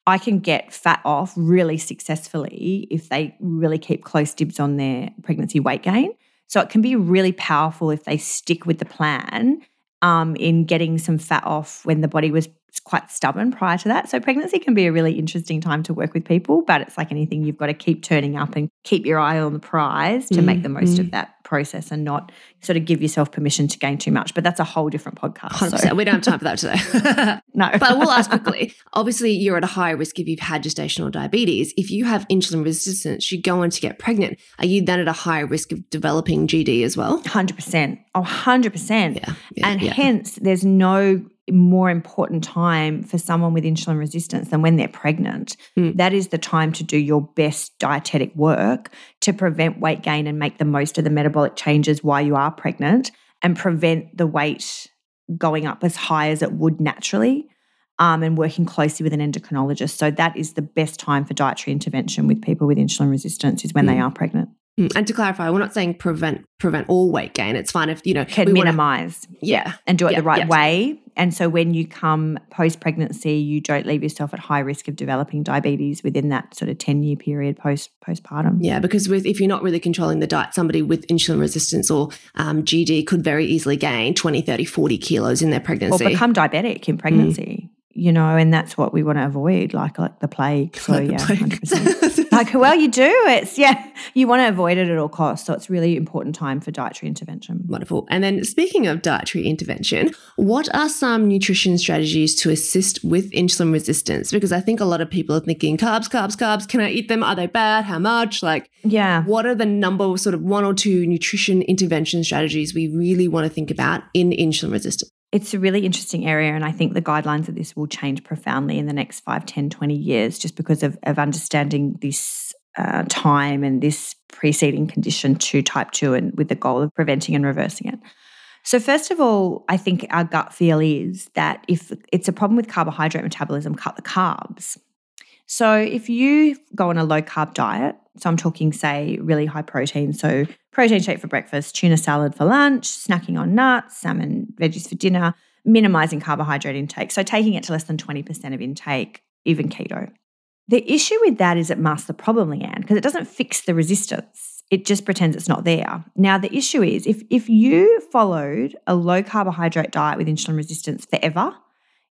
I can get fat off really successfully if they really keep close dibs on their pregnancy weight gain. So it can be really powerful if they stick with the plan um, in getting some fat off when the body was quite stubborn prior to that. So pregnancy can be a really interesting time to work with people, but it's like anything, you've got to keep turning up and keep your eye on the prize to mm, make the most mm. of that process and not sort of give yourself permission to gain too much. But that's a whole different podcast. So. We don't have time for that today. no. but we'll ask quickly. Obviously, you're at a higher risk if you've had gestational diabetes. If you have insulin resistance, you go on to get pregnant. Are you then at a higher risk of developing GD as well? 100%. Oh, 100%. Yeah, yeah and yeah. hence, there's no more important time for someone with insulin resistance than when they're pregnant. Mm. That is the time to do your best dietetic work to prevent weight gain and make the most of the metabolic changes while you are pregnant and prevent the weight going up as high as it would naturally. Um, and working closely with an endocrinologist. So that is the best time for dietary intervention with people with insulin resistance is when mm. they are pregnant. Mm, and to clarify, we're not saying prevent prevent all weight gain. It's fine if you know can minimize, wanna, yeah, and do it yeah, the right yeah. way. And so when you come post pregnancy, you don't leave yourself at high risk of developing diabetes within that sort of ten year period post postpartum. Yeah, because with if you're not really controlling the diet, somebody with insulin resistance or um, GD could very easily gain 20, 30, 40 kilos in their pregnancy or become diabetic in pregnancy. Mm you know, and that's what we want to avoid, like like the plague. So like yeah, percent. Like well, you do. It's yeah, you want to avoid it at all costs. So it's really important time for dietary intervention. Wonderful. And then speaking of dietary intervention, what are some nutrition strategies to assist with insulin resistance? Because I think a lot of people are thinking carbs, carbs, carbs. Can I eat them? Are they bad? How much? Like yeah, what are the number sort of one or two nutrition intervention strategies we really want to think about in insulin resistance? It's a really interesting area and i think the guidelines of this will change profoundly in the next 5 10 20 years just because of, of understanding this uh, time and this preceding condition to type 2 and with the goal of preventing and reversing it. So first of all i think our gut feel is that if it's a problem with carbohydrate metabolism cut the carbs. So if you go on a low carb diet so i'm talking say really high protein so protein shake for breakfast, tuna salad for lunch, snacking on nuts, salmon, veggies for dinner, minimizing carbohydrate intake. So taking it to less than 20% of intake, even keto. The issue with that is it masks the problem, Leanne, because it doesn't fix the resistance. It just pretends it's not there. Now, the issue is if, if you followed a low carbohydrate diet with insulin resistance forever,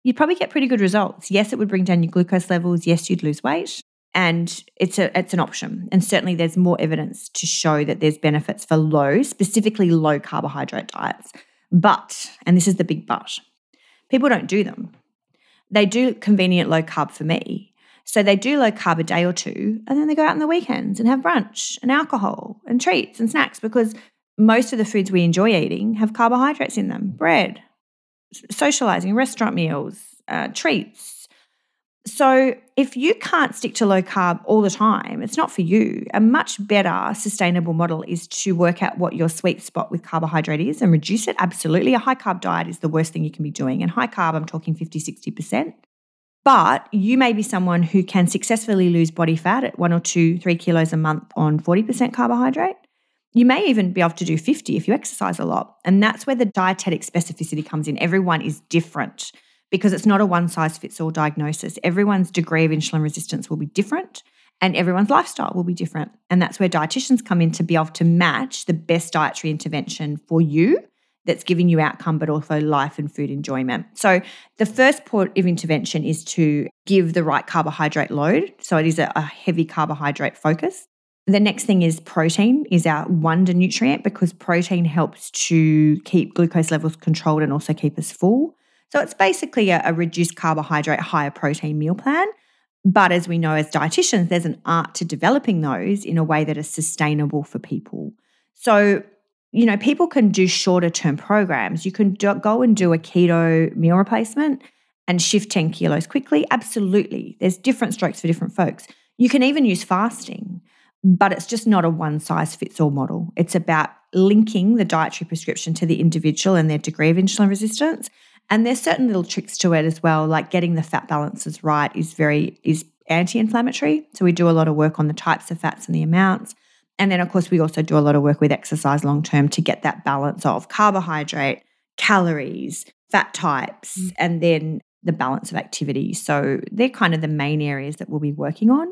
you'd probably get pretty good results. Yes, it would bring down your glucose levels. Yes, you'd lose weight and it's a it's an option. And certainly there's more evidence to show that there's benefits for low specifically low carbohydrate diets. But and this is the big but people don't do them. They do convenient low carb for me. So they do low carb a day or two and then they go out on the weekends and have brunch and alcohol and treats and snacks because most of the foods we enjoy eating have carbohydrates in them. Bread socializing restaurant meals uh, treats so, if you can't stick to low carb all the time, it's not for you. A much better sustainable model is to work out what your sweet spot with carbohydrate is and reduce it. Absolutely. A high carb diet is the worst thing you can be doing. And high carb, I'm talking 50, 60%. But you may be someone who can successfully lose body fat at one or two, three kilos a month on 40% carbohydrate. You may even be able to do 50 if you exercise a lot. And that's where the dietetic specificity comes in. Everyone is different because it's not a one size fits all diagnosis. Everyone's degree of insulin resistance will be different and everyone's lifestyle will be different. And that's where dietitians come in to be able to match the best dietary intervention for you that's giving you outcome, but also life and food enjoyment. So, the first port of intervention is to give the right carbohydrate load. So, it is a, a heavy carbohydrate focus. The next thing is protein is our wonder nutrient because protein helps to keep glucose levels controlled and also keep us full. So it's basically a, a reduced carbohydrate, higher protein meal plan. But as we know as dietitians, there's an art to developing those in a way that is sustainable for people. So, you know, people can do shorter term programs. You can do, go and do a keto meal replacement and shift 10 kilos quickly. Absolutely. There's different strokes for different folks. You can even use fasting, but it's just not a one size fits all model. It's about linking the dietary prescription to the individual and their degree of insulin resistance and there's certain little tricks to it as well, like getting the fat balances right is very is anti-inflammatory. So we do a lot of work on the types of fats and the amounts. And then of course we also do a lot of work with exercise long term to get that balance of carbohydrate, calories, fat types, mm. and then the balance of activity. So they're kind of the main areas that we'll be working on.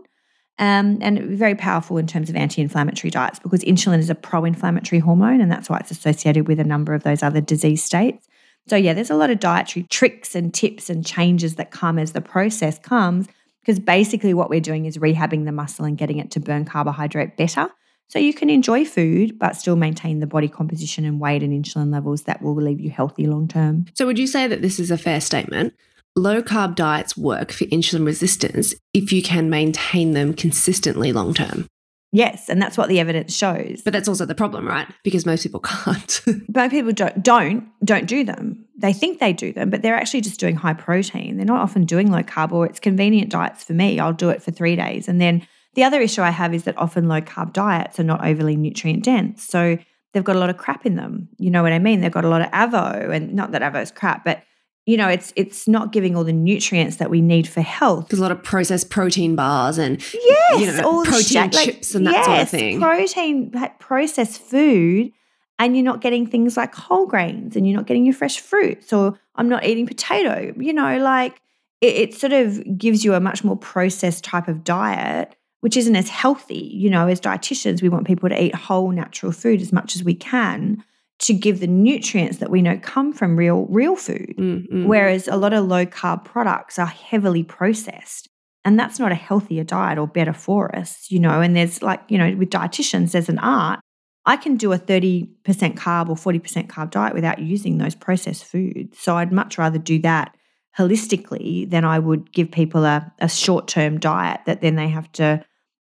Um, and very powerful in terms of anti inflammatory diets because insulin is a pro inflammatory hormone, and that's why it's associated with a number of those other disease states. So, yeah, there's a lot of dietary tricks and tips and changes that come as the process comes because basically what we're doing is rehabbing the muscle and getting it to burn carbohydrate better. So you can enjoy food, but still maintain the body composition and weight and insulin levels that will leave you healthy long term. So, would you say that this is a fair statement? Low carb diets work for insulin resistance if you can maintain them consistently long term. Yes, and that's what the evidence shows. But that's also the problem, right? Because most people can't. most people don't don't don't do them. They think they do them, but they're actually just doing high protein. They're not often doing low carb or it's convenient diets for me. I'll do it for 3 days and then the other issue I have is that often low carb diets are not overly nutrient dense. So they've got a lot of crap in them. You know what I mean? They've got a lot of avo and not that avo is crap, but you know, it's it's not giving all the nutrients that we need for health. There's a lot of processed protein bars and yes, you know, all protein sh- chips like, and that yes, sort of thing. Protein processed food, and you're not getting things like whole grains, and you're not getting your fresh fruits, or I'm not eating potato. You know, like it, it sort of gives you a much more processed type of diet, which isn't as healthy. You know, as dietitians, we want people to eat whole natural food as much as we can to give the nutrients that we know come from real real food. Mm-hmm. whereas a lot of low carb products are heavily processed and that's not a healthier diet or better for us you know and there's like you know with dietitians there's an art. I can do a 30% carb or 40% carb diet without using those processed foods. So i'd much rather do that holistically than i would give people a, a short-term diet that then they have to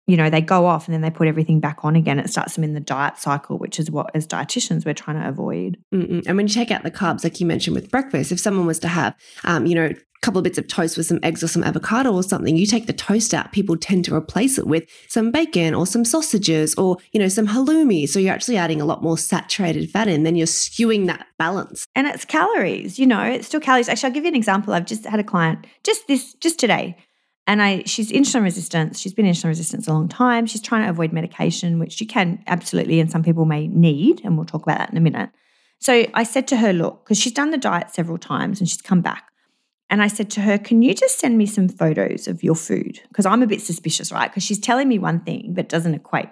you know, they go off and then they put everything back on again. It starts them in the diet cycle, which is what, as dietitians, we're trying to avoid. Mm-mm. And when you take out the carbs, like you mentioned with breakfast, if someone was to have, um, you know, a couple of bits of toast with some eggs or some avocado or something, you take the toast out, people tend to replace it with some bacon or some sausages or, you know, some halloumi. So you're actually adding a lot more saturated fat in, then you're skewing that balance. And it's calories, you know, it's still calories. Actually, I'll give you an example. I've just had a client just this, just today and I, she's insulin resistant. She's been insulin resistant a long time. She's trying to avoid medication, which you can absolutely, and some people may need. And we'll talk about that in a minute. So I said to her, look, because she's done the diet several times and she's come back. And I said to her, can you just send me some photos of your food? Because I'm a bit suspicious, right? Because she's telling me one thing, but doesn't equate.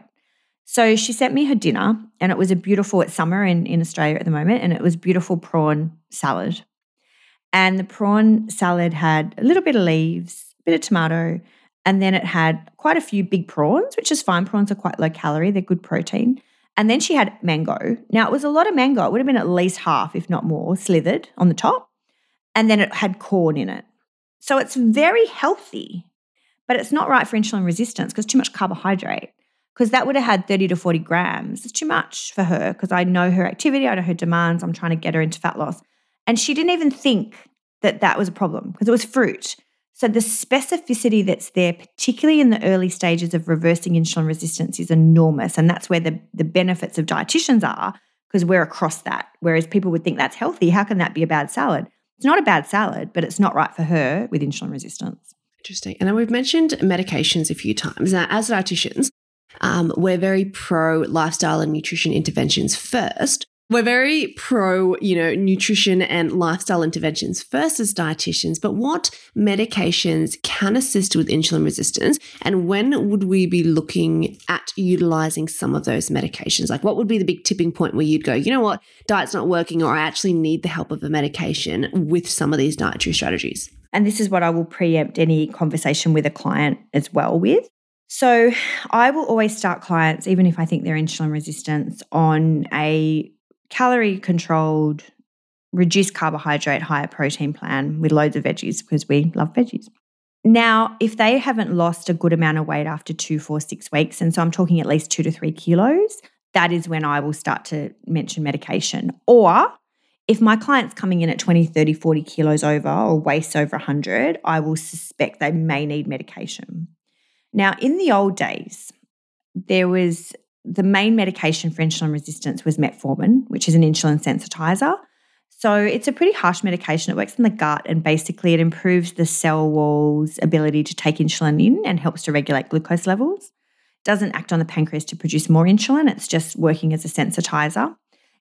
So she sent me her dinner, and it was a beautiful, it's summer in, in Australia at the moment, and it was beautiful prawn salad. And the prawn salad had a little bit of leaves, bit of tomato, and then it had quite a few big prawns, which is fine. Prawns are quite low calorie, they're good protein. And then she had mango. Now it was a lot of mango. It would have been at least half, if not more, slithered on the top. And then it had corn in it. So it's very healthy, but it's not right for insulin resistance because too much carbohydrate. Because that would have had 30 to 40 grams. It's too much for her because I know her activity, I know her demands. I'm trying to get her into fat loss. And she didn't even think that that was a problem because it was fruit. So, the specificity that's there, particularly in the early stages of reversing insulin resistance, is enormous. And that's where the, the benefits of dietitians are because we're across that. Whereas people would think that's healthy. How can that be a bad salad? It's not a bad salad, but it's not right for her with insulin resistance. Interesting. And we've mentioned medications a few times. Now, as dietitians, um, we're very pro lifestyle and nutrition interventions first. We're very pro, you know, nutrition and lifestyle interventions first as dietitians, but what medications can assist with insulin resistance and when would we be looking at utilizing some of those medications? Like what would be the big tipping point where you'd go, you know what, diet's not working or I actually need the help of a medication with some of these dietary strategies? And this is what I will preempt any conversation with a client as well with. So, I will always start clients, even if I think they're insulin resistant, on a calorie controlled, reduced carbohydrate, higher protein plan with loads of veggies because we love veggies. Now, if they haven't lost a good amount of weight after two, four, six weeks, and so I'm talking at least two to three kilos, that is when I will start to mention medication. Or if my client's coming in at 20, 30, 40 kilos over or weighs over 100, I will suspect they may need medication. Now, in the old days, there was the main medication for insulin resistance was metformin, which is an insulin sensitizer. So it's a pretty harsh medication. It works in the gut and basically it improves the cell wall's ability to take insulin in and helps to regulate glucose levels. It doesn't act on the pancreas to produce more insulin, it's just working as a sensitizer.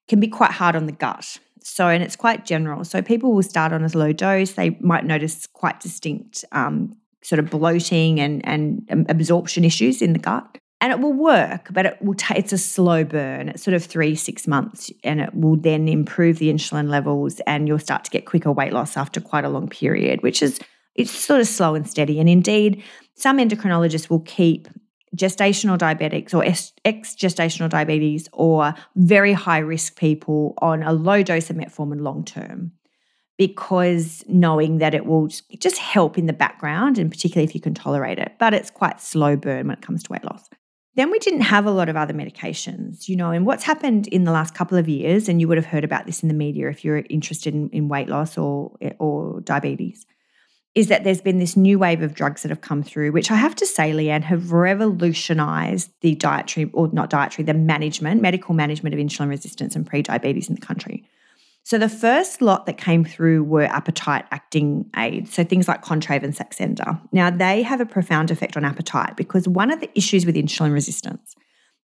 can be quite hard on the gut. So, and it's quite general. So, people will start on a low dose. They might notice quite distinct um, sort of bloating and, and um, absorption issues in the gut. And it will work, but it will take, it's a slow burn. It's sort of three, six months, and it will then improve the insulin levels and you'll start to get quicker weight loss after quite a long period, which is it's sort of slow and steady. And indeed, some endocrinologists will keep gestational diabetics or ex gestational diabetes or very high risk people on a low dose of metformin long term because knowing that it will just help in the background and particularly if you can tolerate it but it's quite slow burn when it comes to weight loss then we didn't have a lot of other medications you know and what's happened in the last couple of years and you would have heard about this in the media if you're interested in, in weight loss or or diabetes is that there's been this new wave of drugs that have come through, which I have to say, Leanne, have revolutionized the dietary, or not dietary, the management, medical management of insulin resistance and pre-diabetes in the country. So the first lot that came through were appetite acting aids, so things like Contrave and Saxenda. Now they have a profound effect on appetite because one of the issues with insulin resistance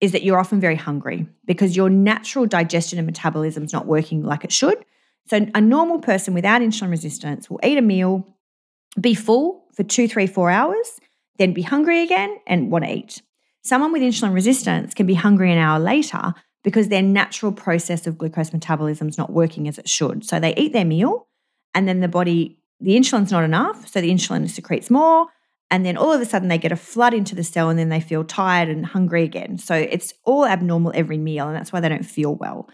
is that you're often very hungry because your natural digestion and metabolism is not working like it should. So a normal person without insulin resistance will eat a meal, be full for two, three, four hours, then be hungry again and want to eat. Someone with insulin resistance can be hungry an hour later because their natural process of glucose metabolism is not working as it should. So they eat their meal and then the body, the insulin's not enough. So the insulin secretes more. And then all of a sudden they get a flood into the cell and then they feel tired and hungry again. So it's all abnormal every meal. And that's why they don't feel well.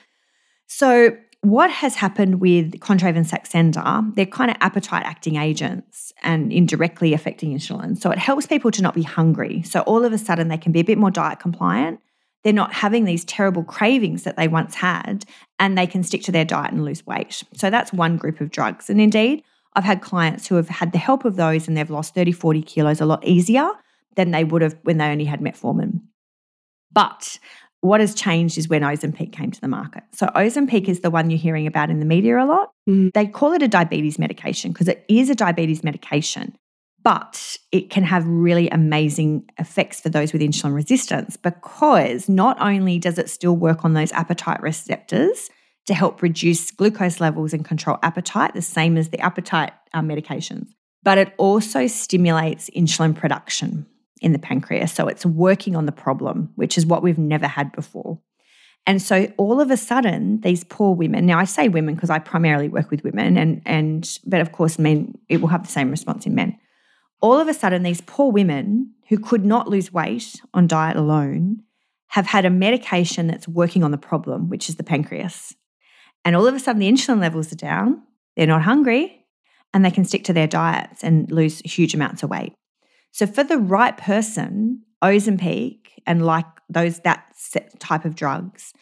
So what has happened with Contrave and Saxenda, they're kind of appetite acting agents and indirectly affecting insulin. So it helps people to not be hungry. So all of a sudden they can be a bit more diet compliant. They're not having these terrible cravings that they once had, and they can stick to their diet and lose weight. So that's one group of drugs. And indeed, I've had clients who have had the help of those and they've lost 30, 40 kilos a lot easier than they would have when they only had metformin. But what has changed is when Ozempic came to the market. So Ozempic is the one you're hearing about in the media a lot. Mm. They call it a diabetes medication because it is a diabetes medication, but it can have really amazing effects for those with insulin resistance because not only does it still work on those appetite receptors to help reduce glucose levels and control appetite, the same as the appetite uh, medications, but it also stimulates insulin production in the pancreas. So it's working on the problem, which is what we've never had before. And so all of a sudden, these poor women, now I say women because I primarily work with women and and but of course men it will have the same response in men. All of a sudden, these poor women who could not lose weight on diet alone have had a medication that's working on the problem, which is the pancreas. And all of a sudden the insulin levels are down, they're not hungry, and they can stick to their diets and lose huge amounts of weight. So for the right person, Ozempic and like those that type of drugs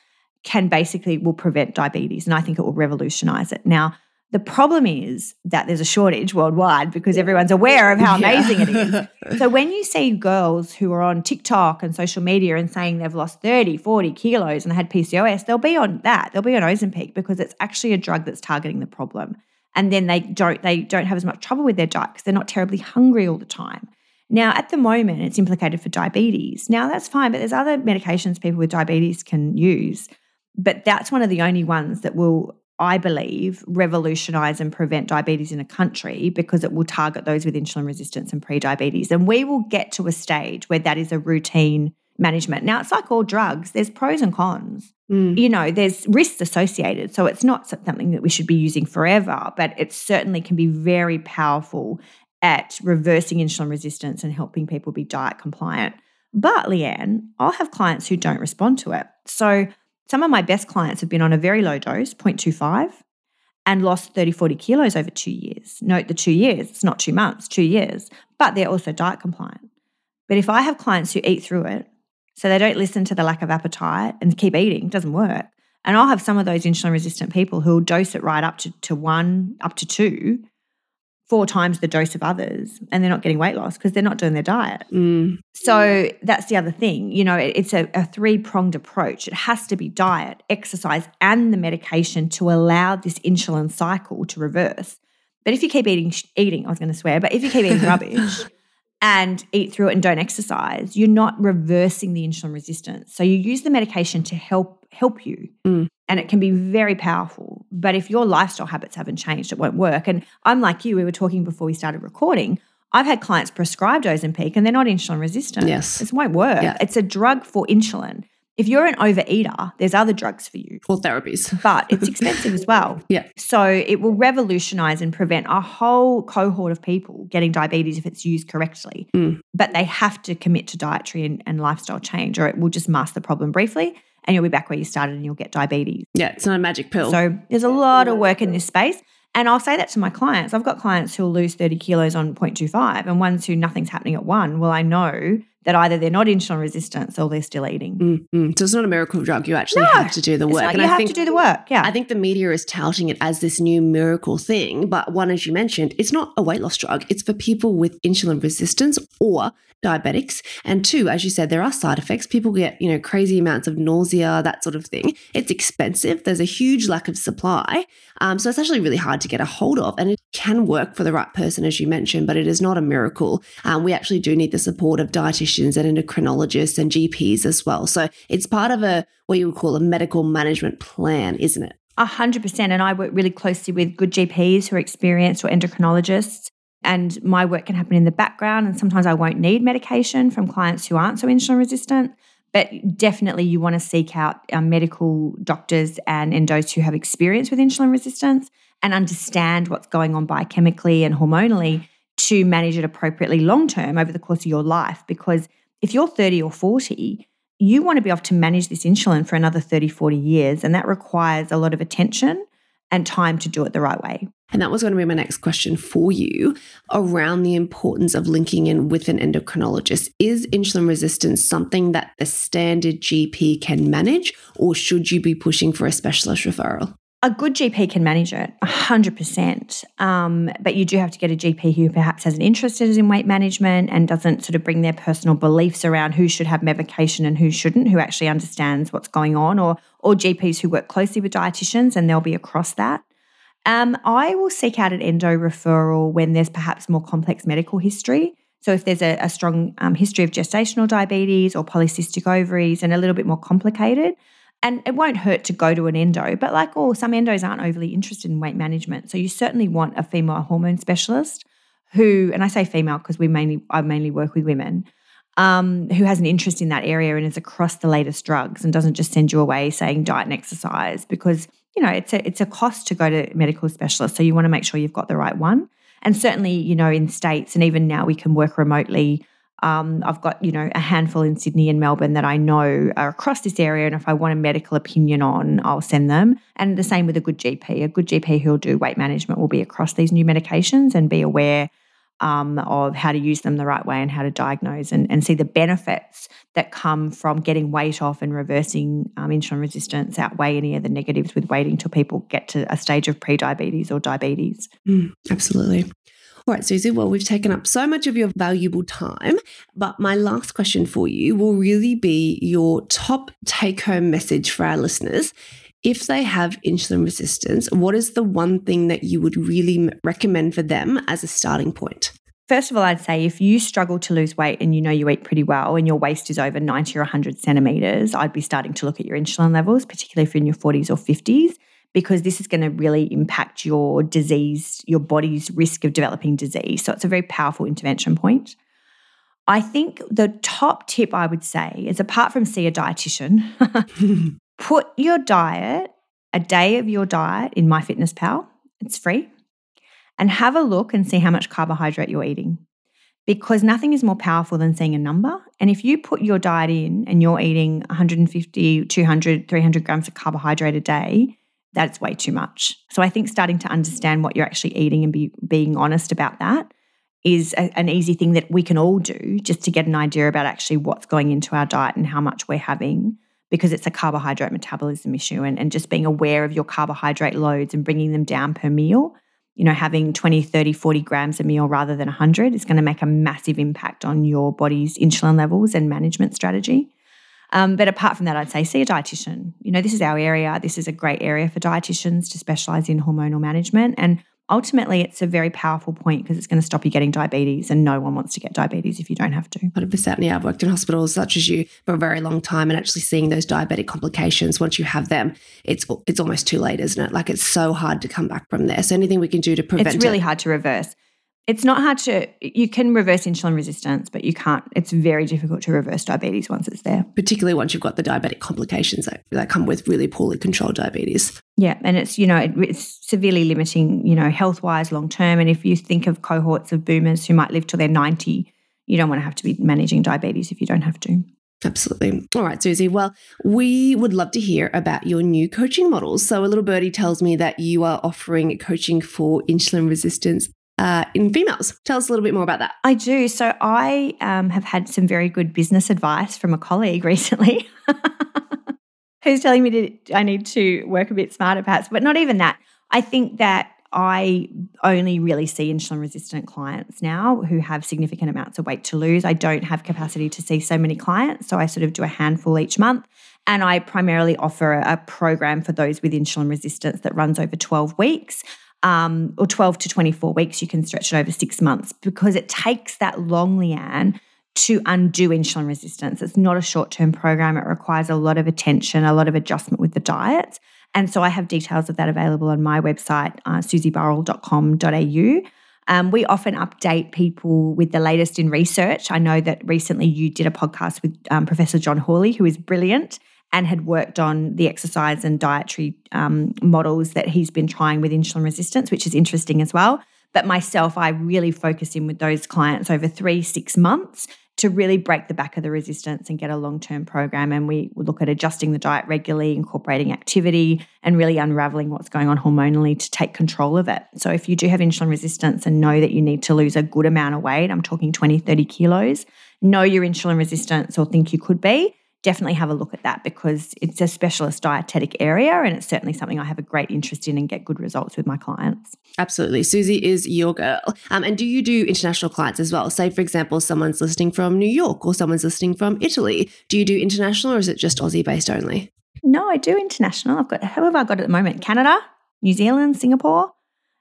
can basically will prevent diabetes and I think it will revolutionize it. Now, the problem is that there's a shortage worldwide because everyone's aware of how amazing yeah. it is. So when you see girls who are on TikTok and social media and saying they've lost 30, 40 kilos and they had PCOS, they'll be on that. They'll be on Ozempic because it's actually a drug that's targeting the problem. And then they don't they don't have as much trouble with their diet because they're not terribly hungry all the time. Now, at the moment, it's implicated for diabetes. Now, that's fine, but there's other medications people with diabetes can use. But that's one of the only ones that will, I believe, revolutionize and prevent diabetes in a country because it will target those with insulin resistance and pre-diabetes. And we will get to a stage where that is a routine management. Now, it's like all drugs, there's pros and cons. Mm. You know, there's risks associated. So it's not something that we should be using forever, but it certainly can be very powerful at reversing insulin resistance and helping people be diet compliant. But Leanne, I'll have clients who don't respond to it. So some of my best clients have been on a very low dose, 0.25, and lost 30, 40 kilos over two years. Note the two years, it's not two months, two years, but they're also diet compliant. But if I have clients who eat through it, so they don't listen to the lack of appetite and keep eating, it doesn't work. And I'll have some of those insulin resistant people who'll dose it right up to, to one, up to two, four times the dose of others and they're not getting weight loss because they're not doing their diet. Mm. So that's the other thing. You know, it's a, a three pronged approach. It has to be diet, exercise, and the medication to allow this insulin cycle to reverse. But if you keep eating, eating, I was going to swear, but if you keep eating rubbish and eat through it and don't exercise, you're not reversing the insulin resistance. So you use the medication to help help you. Mm. And it can be very powerful. But if your lifestyle habits haven't changed, it won't work. And I'm like you, we were talking before we started recording. I've had clients prescribed Ozempic and they're not insulin resistant. Yes. It won't work. Yeah. It's a drug for insulin. If you're an overeater, there's other drugs for you, Or therapies. but it's expensive as well. Yeah. So it will revolutionize and prevent a whole cohort of people getting diabetes if it's used correctly. Mm. But they have to commit to dietary and, and lifestyle change, or it will just mask the problem briefly and you'll be back where you started and you'll get diabetes. Yeah, it's not a magic pill. So there's a lot of work in this space. And I'll say that to my clients. I've got clients who'll lose 30 kilos on 0.25 and ones who nothing's happening at one. Well, I know that either they're not insulin resistant or they're still eating. Mm, mm. So it's not a miracle drug. You actually No, have to do the work. you I have think to do the work. Yeah. I think the media is touting it as this new miracle thing, but one, as you mentioned, it's not a weight loss drug. It's for people with insulin resistance or diabetics. And two, as you said, there are side effects. People get, you know, crazy amounts of nausea, that sort of thing. It's expensive. There's a huge lack of supply. Um, so it's actually really hard to get a hold of. And it can work for the right person, as you mentioned, but it is not a miracle. Um, we actually do need the support of dietitians and endocrinologists and GPs as well. So it's part of a what you would call a medical management plan, isn't it? A hundred percent. And I work really closely with good GPs who are experienced or endocrinologists. And my work can happen in the background. And sometimes I won't need medication from clients who aren't so insulin resistant. But definitely, you want to seek out um, medical doctors and endos who have experience with insulin resistance and understand what's going on biochemically and hormonally to manage it appropriately long term over the course of your life. Because if you're 30 or 40, you want to be able to manage this insulin for another 30, 40 years. And that requires a lot of attention and time to do it the right way. And that was going to be my next question for you around the importance of linking in with an endocrinologist. Is insulin resistance something that the standard GP can manage, or should you be pushing for a specialist referral? A good GP can manage it 100%. Um, but you do have to get a GP who perhaps has an interest in weight management and doesn't sort of bring their personal beliefs around who should have medication and who shouldn't, who actually understands what's going on, or, or GPs who work closely with dietitians and they'll be across that. Um, I will seek out an endo referral when there's perhaps more complex medical history. So, if there's a, a strong um, history of gestational diabetes or polycystic ovaries and a little bit more complicated, and it won't hurt to go to an endo, but like all, some endos aren't overly interested in weight management. So, you certainly want a female hormone specialist who, and I say female because we mainly, I mainly work with women. Um, who has an interest in that area and is across the latest drugs and doesn't just send you away saying diet and exercise because you know it's a it's a cost to go to medical specialists so you want to make sure you've got the right one. And certainly you know in states and even now we can work remotely um, i've got you know a handful in sydney and melbourne that i know are across this area and if i want a medical opinion on i'll send them. And the same with a good gp a good gp who'll do weight management will be across these new medications and be aware um, of how to use them the right way and how to diagnose and, and see the benefits that come from getting weight off and reversing um, insulin resistance outweigh any of the negatives with waiting till people get to a stage of pre-diabetes or diabetes. Mm, absolutely. All right, Susie. Well, we've taken up so much of your valuable time, but my last question for you will really be your top take home message for our listeners. If they have insulin resistance, what is the one thing that you would really recommend for them as a starting point? First of all, I'd say if you struggle to lose weight and you know you eat pretty well and your waist is over 90 or 100 centimeters, I'd be starting to look at your insulin levels, particularly if you're in your 40s or 50s, because this is going to really impact your disease, your body's risk of developing disease. So it's a very powerful intervention point. I think the top tip I would say is apart from see a dietitian, put your diet, a day of your diet in MyFitnessPal. It's free. And have a look and see how much carbohydrate you're eating. Because nothing is more powerful than seeing a number. And if you put your diet in and you're eating 150, 200, 300 grams of carbohydrate a day, that's way too much. So I think starting to understand what you're actually eating and be, being honest about that is a, an easy thing that we can all do just to get an idea about actually what's going into our diet and how much we're having because it's a carbohydrate metabolism issue and, and just being aware of your carbohydrate loads and bringing them down per meal you know having 20 30 40 grams a meal rather than 100 is going to make a massive impact on your body's insulin levels and management strategy. Um, but apart from that i'd say see a dietitian. You know this is our area. This is a great area for dietitians to specialize in hormonal management. And ultimately it's a very powerful point because it's going to stop you getting diabetes and no one wants to get diabetes if you don't have to. 100% yeah i've worked in hospitals such as you for a very long time and actually seeing those diabetic complications once you have them it's it's almost too late isn't it? Like it's so hard to come back from there so anything we can do to prevent it's really it. hard to reverse it's not hard to you can reverse insulin resistance but you can't it's very difficult to reverse diabetes once it's there particularly once you've got the diabetic complications that, that come with really poorly controlled diabetes yeah and it's you know it, it's severely limiting you know health wise long term and if you think of cohorts of boomers who might live till they're 90 you don't want to have to be managing diabetes if you don't have to Absolutely. All right, Susie. Well, we would love to hear about your new coaching models. So, a little birdie tells me that you are offering coaching for insulin resistance uh, in females. Tell us a little bit more about that. I do. So I um, have had some very good business advice from a colleague recently who's telling me that I need to work a bit smarter, perhaps, but not even that. I think that I only really see insulin resistant clients now who have significant amounts of weight to lose. I don't have capacity to see so many clients. So I sort of do a handful each month. And I primarily offer a program for those with insulin resistance that runs over 12 weeks um, or 12 to 24 weeks, you can stretch it over six months because it takes that long, Leanne, to undo insulin resistance. It's not a short term program. It requires a lot of attention, a lot of adjustment with the diet. And so I have details of that available on my website, uh, susieburrell.com.au. Um, we often update people with the latest in research. I know that recently you did a podcast with um, Professor John Hawley, who is brilliant and had worked on the exercise and dietary um, models that he's been trying with insulin resistance, which is interesting as well. But myself, I really focus in with those clients over three, six months to really break the back of the resistance and get a long term program. And we look at adjusting the diet regularly, incorporating activity, and really unraveling what's going on hormonally to take control of it. So, if you do have insulin resistance and know that you need to lose a good amount of weight, I'm talking 20, 30 kilos, know you're insulin resistant or think you could be, definitely have a look at that because it's a specialist dietetic area and it's certainly something I have a great interest in and get good results with my clients. Absolutely. Susie is your girl. Um, and do you do international clients as well? Say, for example, someone's listening from New York or someone's listening from Italy. Do you do international or is it just Aussie based only? No, I do international. I've got, who have I got at the moment? Canada, New Zealand, Singapore.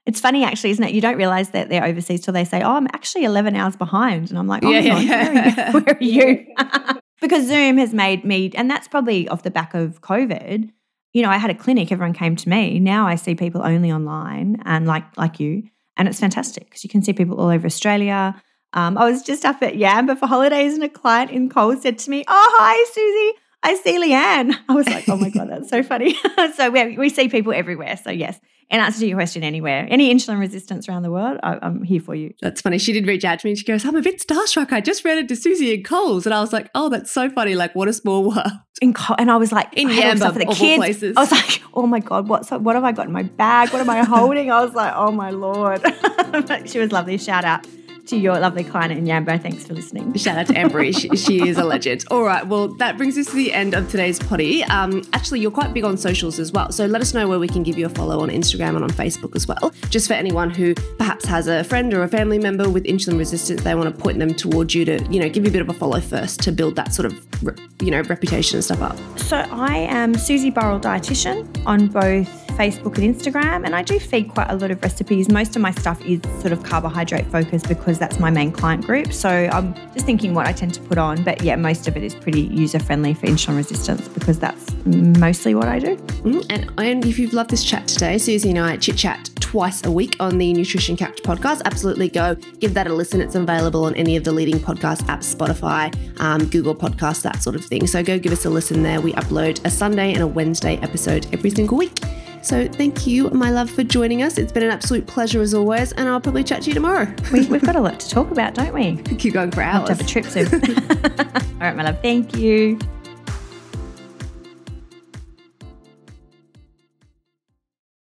It's funny, actually, isn't it? You don't realize that they're overseas till they say, "Oh, I'm actually 11 hours behind," and I'm like, "Oh, yeah, yeah, yeah. Where, are you?" because Zoom has made me, and that's probably off the back of COVID. You know, I had a clinic; everyone came to me. Now I see people only online, and like like you, and it's fantastic because you can see people all over Australia. Um, I was just up at Yamba for holidays, and a client in Coles said to me, "Oh, hi, Susie." I see Leanne. I was like, oh my God, that's so funny. so we, we see people everywhere. So, yes, in answer to your question, anywhere, any insulin resistance around the world, I, am here for you. That's funny. She did reach out to me. She goes, I'm a bit starstruck. I just ran into Susie and Coles. And I was like, oh, that's so funny. Like, what a small world. In Col- and I was like, in Yamba, for the kids. Places. I was like, oh my God, what's, what have I got in my bag? What am I holding? I was like, oh my Lord. she was lovely. Shout out to your lovely client in Yamba. Thanks for listening. Shout out to Embry. she, she, is a legend. All right. Well, that brings us to the end of today's potty. Um, actually, you're quite big on socials as well. So let us know where we can give you a follow on Instagram and on Facebook as well. Just for anyone who perhaps has a friend or a family member with insulin resistance, they want to point them towards you to, you know, give you a bit of a follow first to build that sort of, you know, reputation and stuff up. So I am Susie Burrell Dietitian on both Facebook and Instagram, and I do feed quite a lot of recipes. Most of my stuff is sort of carbohydrate focused because that's my main client group. So I'm just thinking what I tend to put on. But yeah, most of it is pretty user friendly for insulin resistance because that's mostly what I do. Mm, and, and if you've loved this chat today, Susie and I chit chat twice a week on the Nutrition Couch podcast. Absolutely go give that a listen. It's available on any of the leading podcast apps, Spotify, um, Google Podcasts, that sort of thing. So go give us a listen there. We upload a Sunday and a Wednesday episode every single week. So thank you, my love, for joining us. It's been an absolute pleasure as always, and I'll probably chat to you tomorrow. we, have got a lot to talk about, don't we? Keep going for hours. To have a trip soon. All right, my love. Thank you.